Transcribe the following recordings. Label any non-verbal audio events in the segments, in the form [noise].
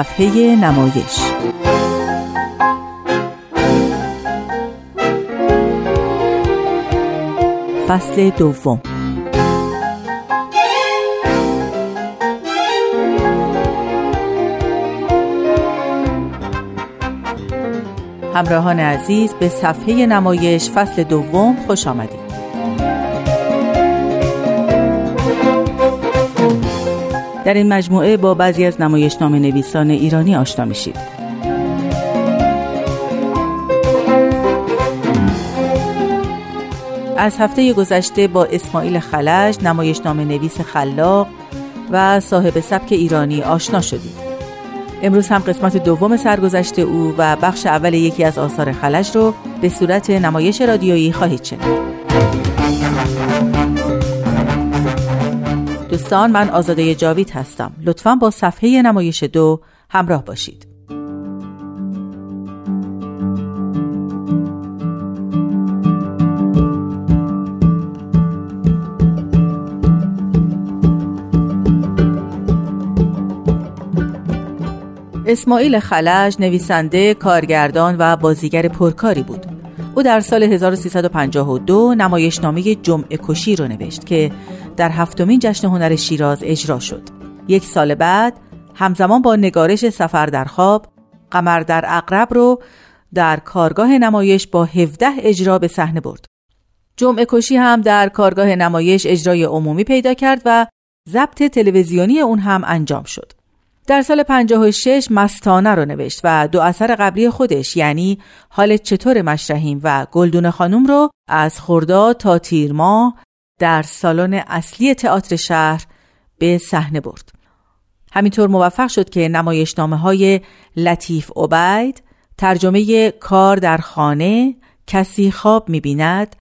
صفحه نمایش. فصل دوم. همراهان عزیز به صفحه نمایش فصل دوم خوش آمدید. در این مجموعه با بعضی از نمایشنامه نویسان ایرانی آشنا میشید. از هفته گذشته با اسماعیل خلج نمایشنامه نویس خلاق و صاحب سبک ایرانی آشنا شدید. امروز هم قسمت دوم سرگذشت او و بخش اول یکی از آثار خلج رو به صورت نمایش رادیویی خواهید شنید. دوستان من آزاده جاوید هستم لطفا با صفحه نمایش دو همراه باشید اسماعیل خلج نویسنده، کارگردان و بازیگر پرکاری بود. او در سال 1352 نمایشنامه جمعه کشی رو نوشت که در هفتمین جشن هنر شیراز اجرا شد. یک سال بعد همزمان با نگارش سفر در خواب قمر در اقرب رو در کارگاه نمایش با 17 اجرا به صحنه برد. جمعه کشی هم در کارگاه نمایش اجرای عمومی پیدا کرد و ضبط تلویزیونی اون هم انجام شد. در سال 56 مستانه رو نوشت و دو اثر قبلی خودش یعنی حال چطور مشرحیم و گلدون خانم رو از خرداد تا تیر در سالن اصلی تئاتر شهر به صحنه برد. همینطور موفق شد که نمایشنامه های لطیف عبید، ترجمه کار در خانه، کسی خواب می‌بیند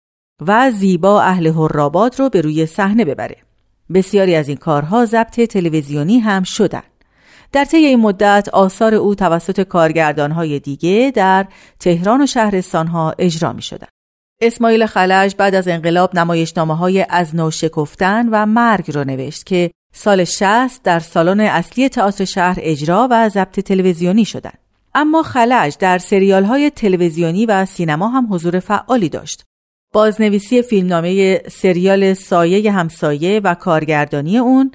و زیبا اهل هرابات رو به روی صحنه ببره. بسیاری از این کارها ضبط تلویزیونی هم شدند. در طی این مدت آثار او توسط کارگردانهای دیگه در تهران و شهرستانها اجرا می شدن. اسماعیل خلج بعد از انقلاب نمایشنامه های از نو شکفتن و مرگ را نوشت که سال 60 در سالن اصلی تئاتر شهر اجرا و ضبط تلویزیونی شدند. اما خلج در سریال های تلویزیونی و سینما هم حضور فعالی داشت. بازنویسی فیلمنامه سریال سایه همسایه و کارگردانی اون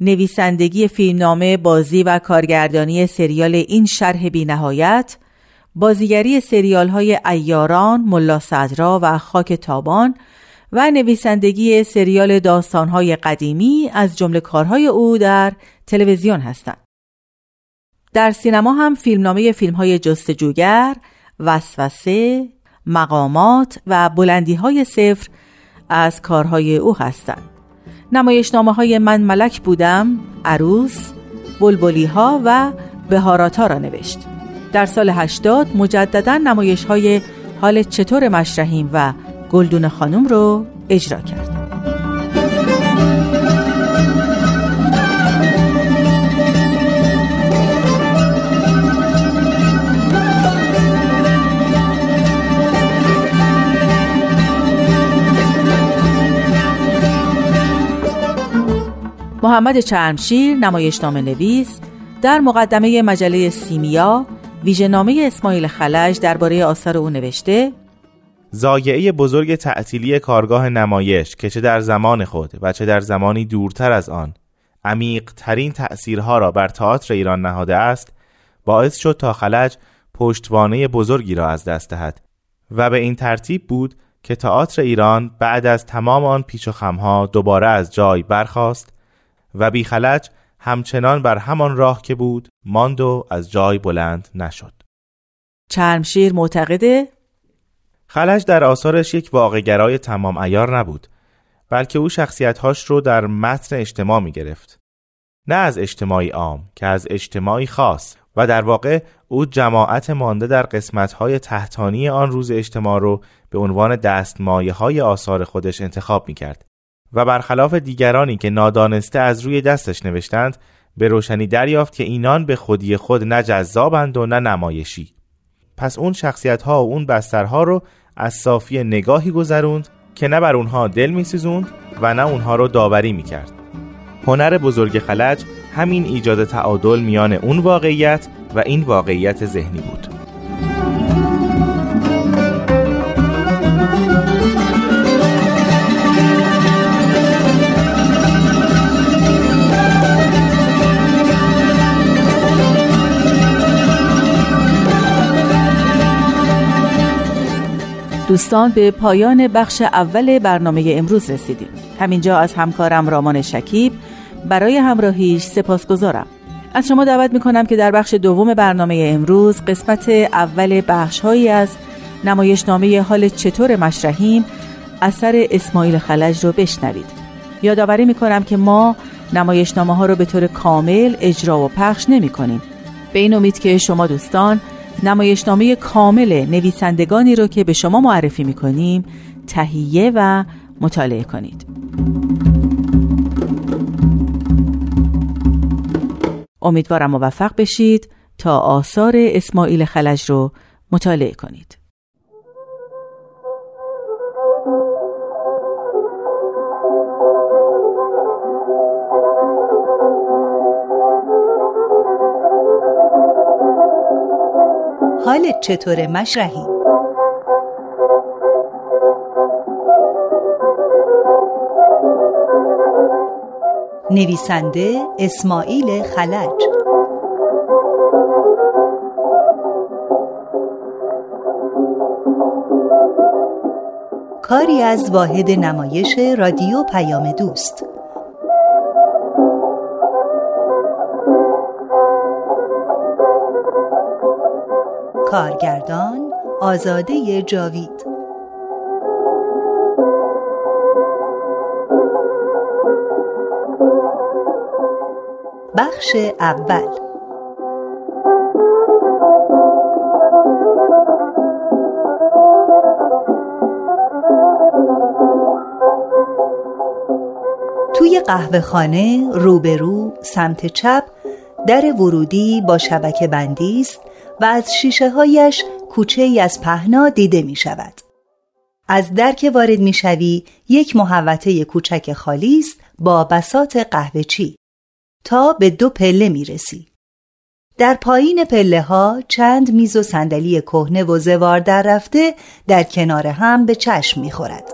نویسندگی فیلمنامه بازی و کارگردانی سریال این شرح بی نهایت بازیگری سریال های ایاران، ملا صدرا و خاک تابان و نویسندگی سریال داستانهای قدیمی از جمله کارهای او در تلویزیون هستند. در سینما هم فیلمنامه فیلم های جستجوگر، وسوسه، مقامات و بلندی های صفر از کارهای او هستند. نمایشنامه های من ملک بودم، عروس، بلبلی ها و بهاراتا را نوشت. در سال 80 مجددا نمایش های حال چطور مشرحیم و گلدون خانم رو اجرا کرد. محمد چرمشیر نمایشنامه نویس در مقدمه مجله سیمیا ویژهنامه اسماعیل خلج درباره آثار او نوشته زایعه بزرگ تعطیلی کارگاه نمایش که چه در زمان خود و چه در زمانی دورتر از آن عمیق ترین تأثیرها را بر تئاتر ایران نهاده است باعث شد تا خلج پشتوانه بزرگی را از دست دهد و به این ترتیب بود که تئاتر ایران بعد از تمام آن پیچ و خمها دوباره از جای برخاست و بی خلج همچنان بر همان راه که بود ماند و از جای بلند نشد. چرمشیر معتقده؟ خلج در آثارش یک واقعگرای تمام ایار نبود بلکه او شخصیتهاش رو در متن اجتماع می گرفت نه از اجتماعی عام که از اجتماعی خاص و در واقع او جماعت مانده در قسمتهای تحتانی آن روز اجتماع رو به عنوان دستمایه های آثار خودش انتخاب می کرد و برخلاف دیگرانی که نادانسته از روی دستش نوشتند به روشنی دریافت که اینان به خودی خود نه جذابند و نه نمایشی. پس اون شخصیت ها و اون بسترها رو از صافی نگاهی گذروند که نه بر اونها دل میسوزوند و نه اونها رو داوری می‌کرد. هنر بزرگ خلج همین ایجاد تعادل میان اون واقعیت و این واقعیت ذهنی بود. دوستان به پایان بخش اول برنامه امروز رسیدیم. همینجا از همکارم رامان شکیب برای همراهیش سپاسگزارم. از شما دعوت می‌کنم که در بخش دوم برنامه امروز قسمت اول بخش هایی از نمایشنامه حال چطور مشرحیم اثر اسماعیل خلج رو بشنوید. یادآوری می‌کنم که ما نمایشنامه ها رو به طور کامل اجرا و پخش نمی کنیم به این امید که شما دوستان نمایشنامه کامل نویسندگانی رو که به شما معرفی می‌کنیم تهیه و مطالعه کنید. امیدوارم موفق بشید تا آثار اسماعیل خلج رو مطالعه کنید. حالت چطوره مشرحی؟ نویسنده اسماعیل خلج کاری از واحد نمایش رادیو پیام دوست کارگردان آزاده جاوید. بخش اول. توی قهوه خانه روبرو سمت چپ در ورودی با شبکه بندی است و از شیشه هایش کوچه ای از پهنا دیده می شود. از در که وارد می شوی یک محوطه کوچک خالی است با بسات قهوه چی تا به دو پله می رسی. در پایین پله ها چند میز و صندلی کهنه و زوار در رفته در کنار هم به چشم می خورد.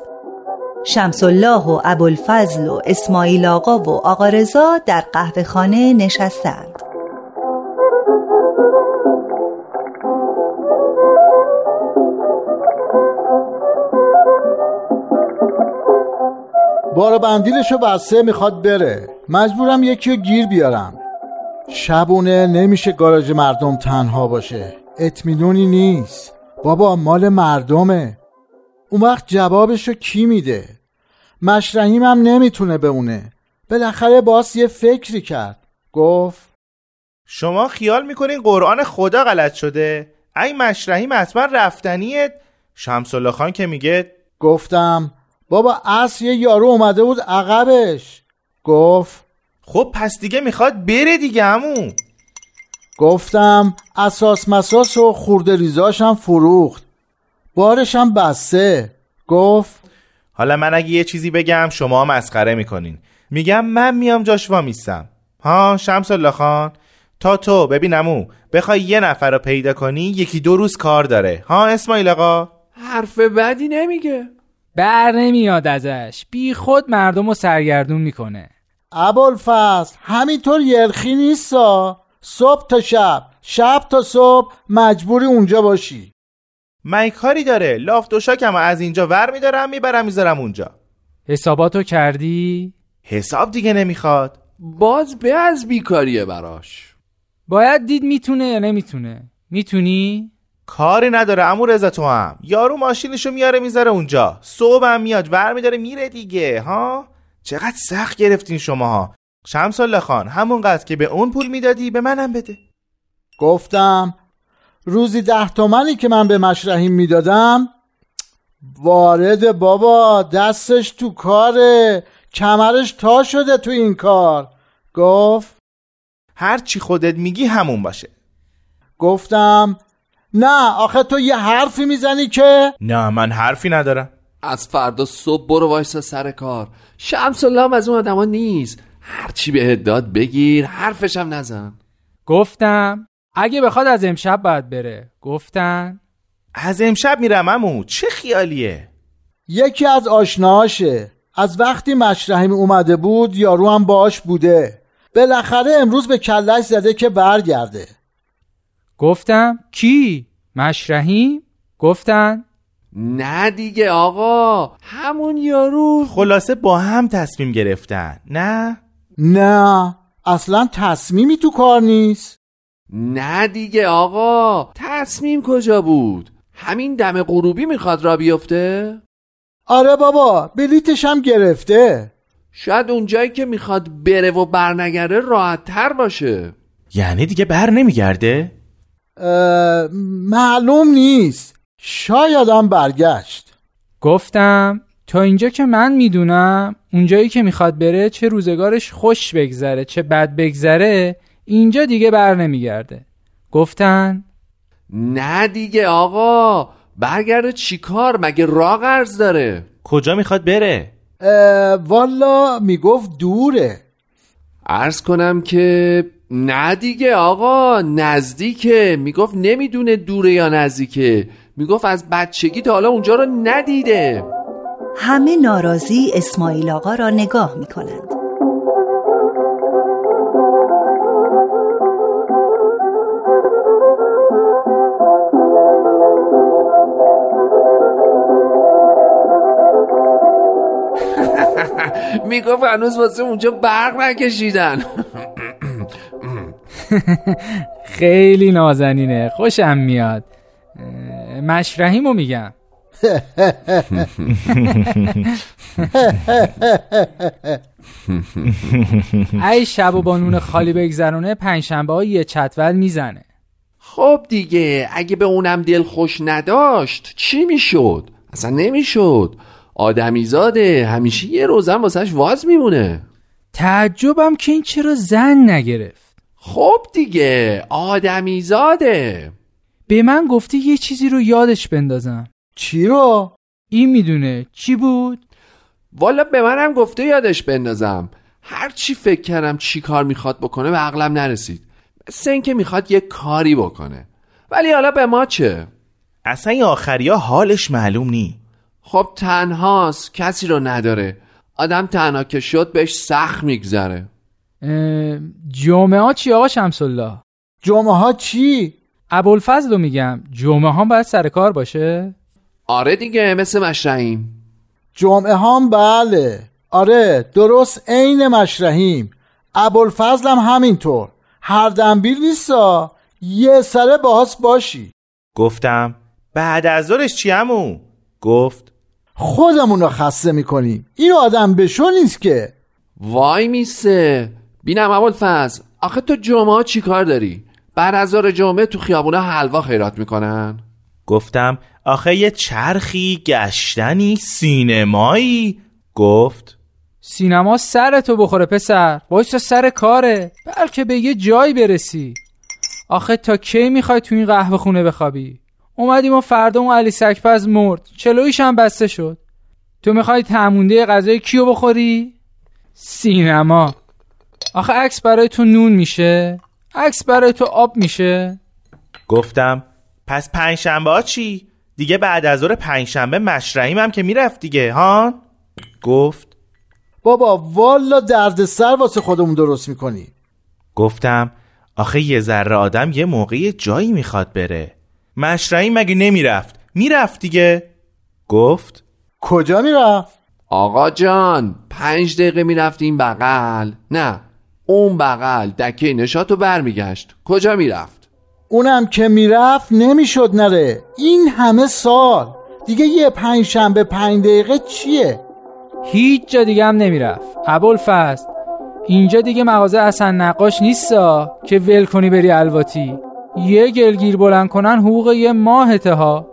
شمس الله و ابوالفضل و اسماعیل آقا و آقا رضا در قهوه خانه نشستند. بارا بندیلشو بسته می‌خواد بره. مجبورم یکی رو گیر بیارم. شبونه نمیشه گاراژ مردم تنها باشه. اطمینونی نیست. بابا مال مردمه. اون وقت جوابشو کی میده؟ مشرحیم هم نمی‌تونه بمونه. بالاخره باس یه فکری کرد. گفت شما خیال می‌کنین قرآن خدا غلط شده؟ ای مشرحیم حتما رفتنیه شمس الله خان که میگه گفتم بابا اصر یه یارو اومده بود عقبش. گفت خب پس دیگه می‌خواد بره دیگه همون گفتم اساس مساس و خورده ریزاشم فروخت. بارشم بسته. گفت حالا من اگه یه چیزی بگم شما مسخره می‌کنین. میگم من میام جاش وامیستم. ها شمس الله خان. تا تو ببینمو بخوای یه نفر رو پیدا کنی یکی دو روز کار داره. ها اسماعیل آقا؟ حرف بدی نمیگه. بر نمیاد ازش. بی خود مردم رو سرگردون می‌کنه. ابوالفضل همینطور یرخی نیستا. صبح تا شب. شب تا صبح مجبوری اونجا باشی. من کاری داره. لاف و شاکم از اینجا ور میدارم می‌برم می‌ذارم اونجا. حساباتو کردی؟ حساب دیگه نمی‌خواد. باز به از بیکاریه براش. باید دید می‌تونه یا نمی‌تونه. می‌تونی؟ کاری نداره امو رضا تو هم. یارو ماشینشو میاره می‌ذاره اونجا. صبح هم میاد ور میداره میره دیگه ها؟ چقدر سخت گرفتین شماها. شمس الله خان همونقدر که به اون پول می‌دادی به منم بده. گفتم روزی ده تومنی که من به مشرحیم می‌دادم وارد بابا دستش تو کاره. کمرش تا شده تو این کار. گفت هر چی خودت میگی همون باشه. گفتم نه آخه تو یه حرفی می‌زنی که نه من حرفی ندارم. از فردا صبح برو وایسا سر کار. شمس الله هم از اون آدما نیست. هرچی بهت داد بگیر حرفشم نزن. گفتم اگه بخواد از امشب باید بره. گفتن؟ از امشب میرم امو چه خیالیه؟ یکی از آشناهاشه. از وقتی مشرحیم اومده بود یارو هم باش بوده. بالاخره امروز به کلش زده که برگرده. گفتم کی؟ مشرحیم؟ گفتن نه دیگه آقا همون یارو. خلاصه با هم تصمیم گرفتن نه؟ نه اصلا تصمیمی تو کار نیست. نه دیگه آقا تصمیم کجا بود؟ همین دم غروبی می‌خواد را بیفته؟ آره بابا بلیتش هم گرفته. شاید اونجایی که می‌خواد بره و برنگره راحت تر باشه. یعنی دیگه بر نمیگرده؟ معلوم نیست. شاید هم برگشت. گفتم تا اینجا که من می‌دونم اونجایی که می‌خواد بره چه روزگارش خوش بگذره چه بد بگذره اینجا دیگه بر نمیگرده. گفتن نه دیگه آقا برگرده چیکار مگه راه قرض داره؟ کجا می‌خواد بره؟ والا می‌گفت دوره. عرض کنم که نه دیگه آقا نزدیکه. می‌گفت نمی‌دونه دوره یا نزدیکه. می‌گفت از بچگی تا حالا اونجا رو ندیده. همه ناراضی اسماعیل آقا را نگاه می می‌گفت هنوز واسه اونجا برق نکشیدن. خیلی نازنینه خوشم میاد. مشرحیمو میگم. ای شب و با نون خالی بگذرونه پنجشنبه ها یه چتول می‌زنه. خب دیگه اگه به اونم دل خوش نداشت چی می‌شد؟ اصلا نمی‌شد. آدمیزاده. همیشه یه روزن واسهش واز میمونه. تعجبم که این چرا زن نگرفت. خب دیگه آدمیزاده. به من گفته یه چیزی رو یادش بندازم. چی رو؟ این می‌دونه. چی بود؟ والا به منم گفته یادش بندازم. هر چی فکر کردم چی کار می‌خواد بکنه به عقلم نرسید. مثل اینکه می‌خواد یه کاری بکنه. ولی حالا به ما چه؟ اصلا این آخریا حالش معلوم نی. خب تنهاست کسی رو نداره. آدم تنها که شد بهش سخت میگذره. جمعه ها چی آقا شمسالله؟ جمعه ها چی؟ ابوالفضل رو میگم. جمعه ها باید سر کار باشه؟ آره دیگه مثل مشرعیم جمعه هم بله. آره درست عین مشرحیم. ابوالفضل هم همینطور. هر دنبیل نیستا یه سره باهاش باشی. گفتم بعد از ظهرش چی عمو؟ گفت خودمون رو خسته می‌کنیم. این آدم بشو نیست که. وای میسه. بینم اول فز آخه تو جمعه چی کار داری؟ بعد از جمعه تو خیابونه حلوا خیرات می‌کنن. گفتم آخه یه چرخی گشتنی سینمایی. گفت سینما سر تو بخوره پسر. وایسا سر کاره. بلکه به یه جایی برسی. آخه تا کی می‌خوای تو این قهوه خونه بخوابی؟ اومدیم و فردا اون علی سکپز مرد. چلویش هم بسته شد. تو می‌خوای تمونده غذای کیو بخوری؟ سینما. آخه عکس برای تو نون میشه. عکس برای تو آب میشه. گفتم پس پنجشنبه ها چی؟ دیگه بعد از ظهر پنجشنبه مشرعیم هم که می‌رفت دیگه ها گفت. بابا والا درد سر واسه خودمون درست می‌کنی. گفتم آخه یه ذره آدم یه موقعی جایی می‌خواد بره. مشرعیم مگه نمی‌رفت؟ می‌رفت دیگه. گفت کجا می‌رفت؟ آقا جان پنج دقیقه می‌رفتی این بغل. نه اون بغل دکه نشاتو برمیگشت. کجا می‌رفت؟ اونم که می‌رفت نمی‌شد نره. این همه سال. دیگه یه پنج شنبه پنج دقیقه چیه؟ هیچ جا دیگه هم نمی‌رفت. ابوالفضل اینجا دیگه مغازه اصلا نقاش نیستا که ول کنی بری الواتی. یه گلگیر بلند کنن حقوق یه ماهته ها.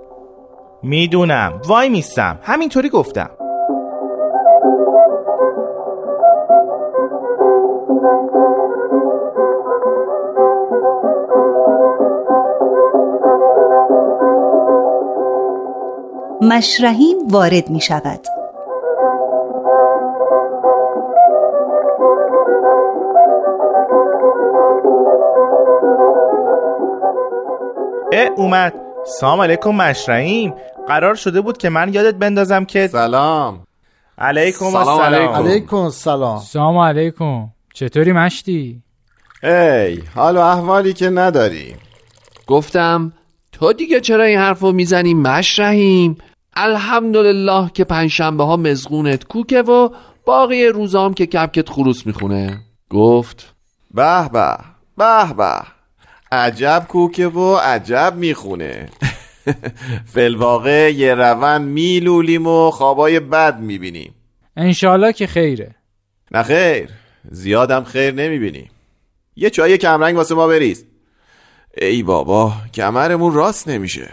می‌دونم. وای میستم. همینطوری گفتم. مشرحیم وارد می شود اه اومد. سلام علیکم مشرعیم. قرار شده بود که من یادت بندازم که سلام. علیکم سلام علیکم. علیکم سلام سلام علیکم. چطوری مشتی؟ ای حال و احوالی که نداری. گفتم تو دیگه چرا این حرف رو می‌زنی مشرحیم الحمدلله که پنجشنبه ها مزغونت کوکه و باقی روزام که کپکت خروس می‌خونه. گفت به به به به. عجب کوکه و عجب می‌خونه. [laughs] فلواقع یه روند میلولیم و خوابای بد می‌بینیم. انشالله که خیره. نه خیر زیادم خیر نمی‌بینیم یه چای کمرنگ واسه ما بریز. ای بابا کمرمون راست نمیشه.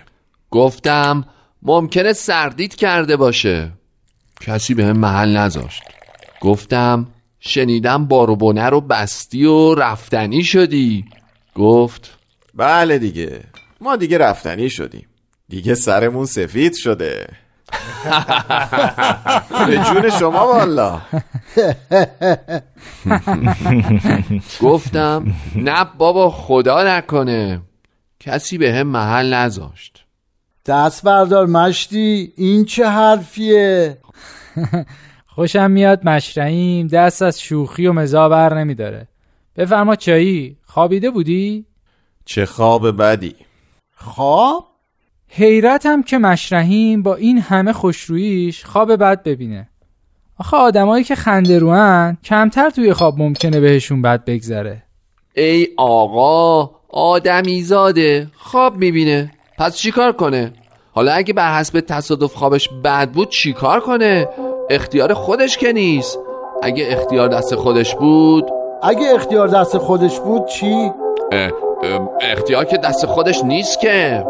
گفتم ممکنه سردیت کرده باشه. کسی به هم محل نذاشت. گفتم شنیدم بارو بونه رو بستی و رفتنی شدی. گفت بله دیگه. ما دیگه رفتنی شدیم. دیگه سرمون سفید شده. [laughs] به جون شما والا. [laughs] گفتم نه بابا خدا نکنه. کسی به هم محل نذاشت. دست بردار مشتی این چه حرفیه؟ [laughs] خوشم میاد مشرعیم دست از شوخی و مزا بر نمیداره. بفرما چایی. خوابیده بودی؟ چه خواب بدی. خواب؟ حیرتم که مشرحیم با این همه خوشرویش خواب بد ببینه. آخه آدمایی که خنده روان کمتر توی خواب ممکنه بهشون بد بگذره. ای آقا آدمی زاده خواب می‌بینه. پس چیکار کنه؟ حالا اگه بر حسب تصادف خوابش بد بود چیکار کنه؟ اختیار خودش که نیست. اگه اختیار دست خودش بود اگه اختیار دست خودش بود چی؟ اه، اختیار که دست خودش نیست که